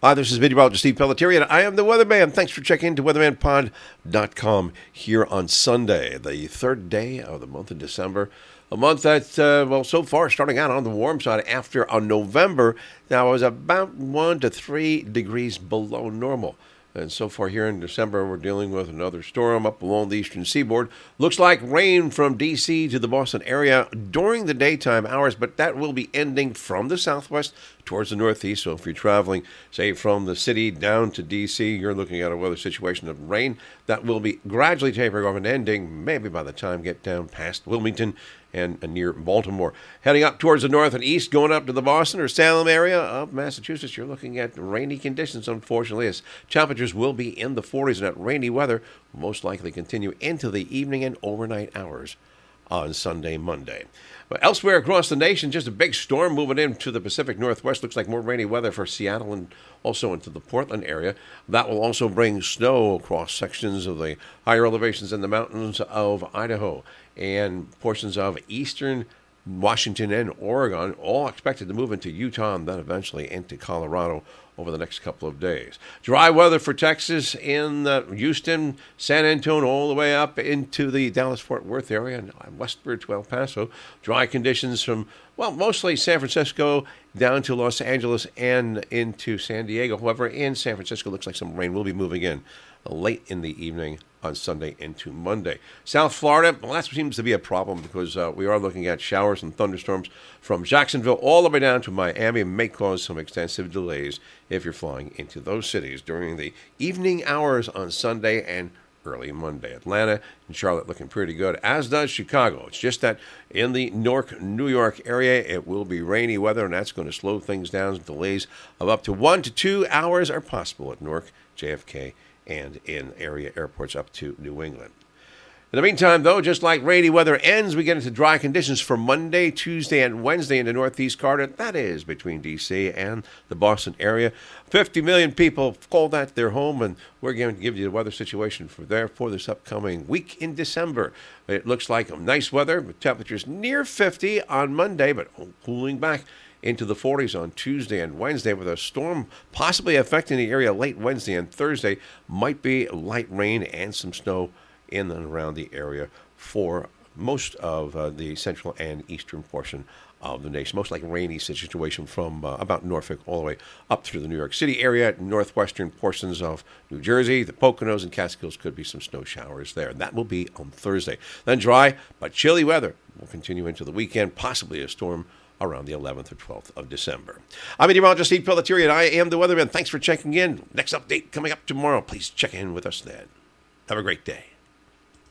Hi, this is meteorologist Steve Pelletieri, and I am the Weatherman. Thanks for checking into weathermanpod.com here on Sunday, the third day of the month of December. A month that, uh, well, so far starting out on the warm side after on November, now was about one to three degrees below normal. And so far here in December, we're dealing with another storm up along the eastern seaboard. Looks like rain from D.C. to the Boston area during the daytime hours, but that will be ending from the southwest towards the northeast. So if you're traveling, say, from the city down to D.C., you're looking at a weather situation of rain that will be gradually tapering off and ending maybe by the time you get down past Wilmington and near Baltimore. Heading up towards the north and east, going up to the Boston or Salem area of Massachusetts, you're looking at rainy conditions, unfortunately, as temperatures will be in the 40s, and that rainy weather will most likely continue into the evening and overnight hours on Sunday, Monday. But elsewhere across the nation, just a big storm moving into the Pacific Northwest. Looks like more rainy weather for Seattle and also into the Portland area. That will also bring snow across sections of the higher elevations in the mountains of Idaho and portions of eastern Washington and Oregon, all expected to move into Utah and then eventually into Colorado over the next couple of days. Dry weather for Texas in uh, Houston, San Antonio, all the way up into the Dallas Fort Worth area and westward to El Paso. Dry conditions from, well, mostly San Francisco down to Los Angeles and into San Diego. However, in San Francisco, looks like some rain will be moving in late in the evening on Sunday into Monday. South Florida, well, that seems to be a problem because uh, we are looking at showers and thunderstorms from Jacksonville all the way down to Miami may cause some extensive delays if you're flying into those cities during the evening hours on Sunday and early Monday. Atlanta and Charlotte looking pretty good, as does Chicago. It's just that in the New York area, it will be rainy weather, and that's going to slow things down. Delays of up to one to two hours are possible at Newark, JFK, and in area airports up to New England. In the meantime, though, just like rainy weather ends, we get into dry conditions for Monday, Tuesday, and Wednesday in the Northeast corridor. That is between D.C. and the Boston area. 50 million people call that their home, and we're going to give you the weather situation for there for this upcoming week in December. It looks like nice weather with temperatures near 50 on Monday, but cooling back into the 40s on Tuesday and Wednesday with a storm possibly affecting the area late Wednesday and Thursday. Might be light rain and some snow in and around the area for most of uh, the central and eastern portion of the nation. Most like rainy situation from uh, about Norfolk all the way up through the New York City area, northwestern portions of New Jersey, the Poconos and Catskills could be some snow showers there. And that will be on Thursday. Then dry but chilly weather will continue into the weekend, possibly a storm around the 11th or 12th of December. I'm meteorologist Steve Pelletieri, and I am the weatherman. Thanks for checking in. Next update coming up tomorrow. Please check in with us then. Have a great day.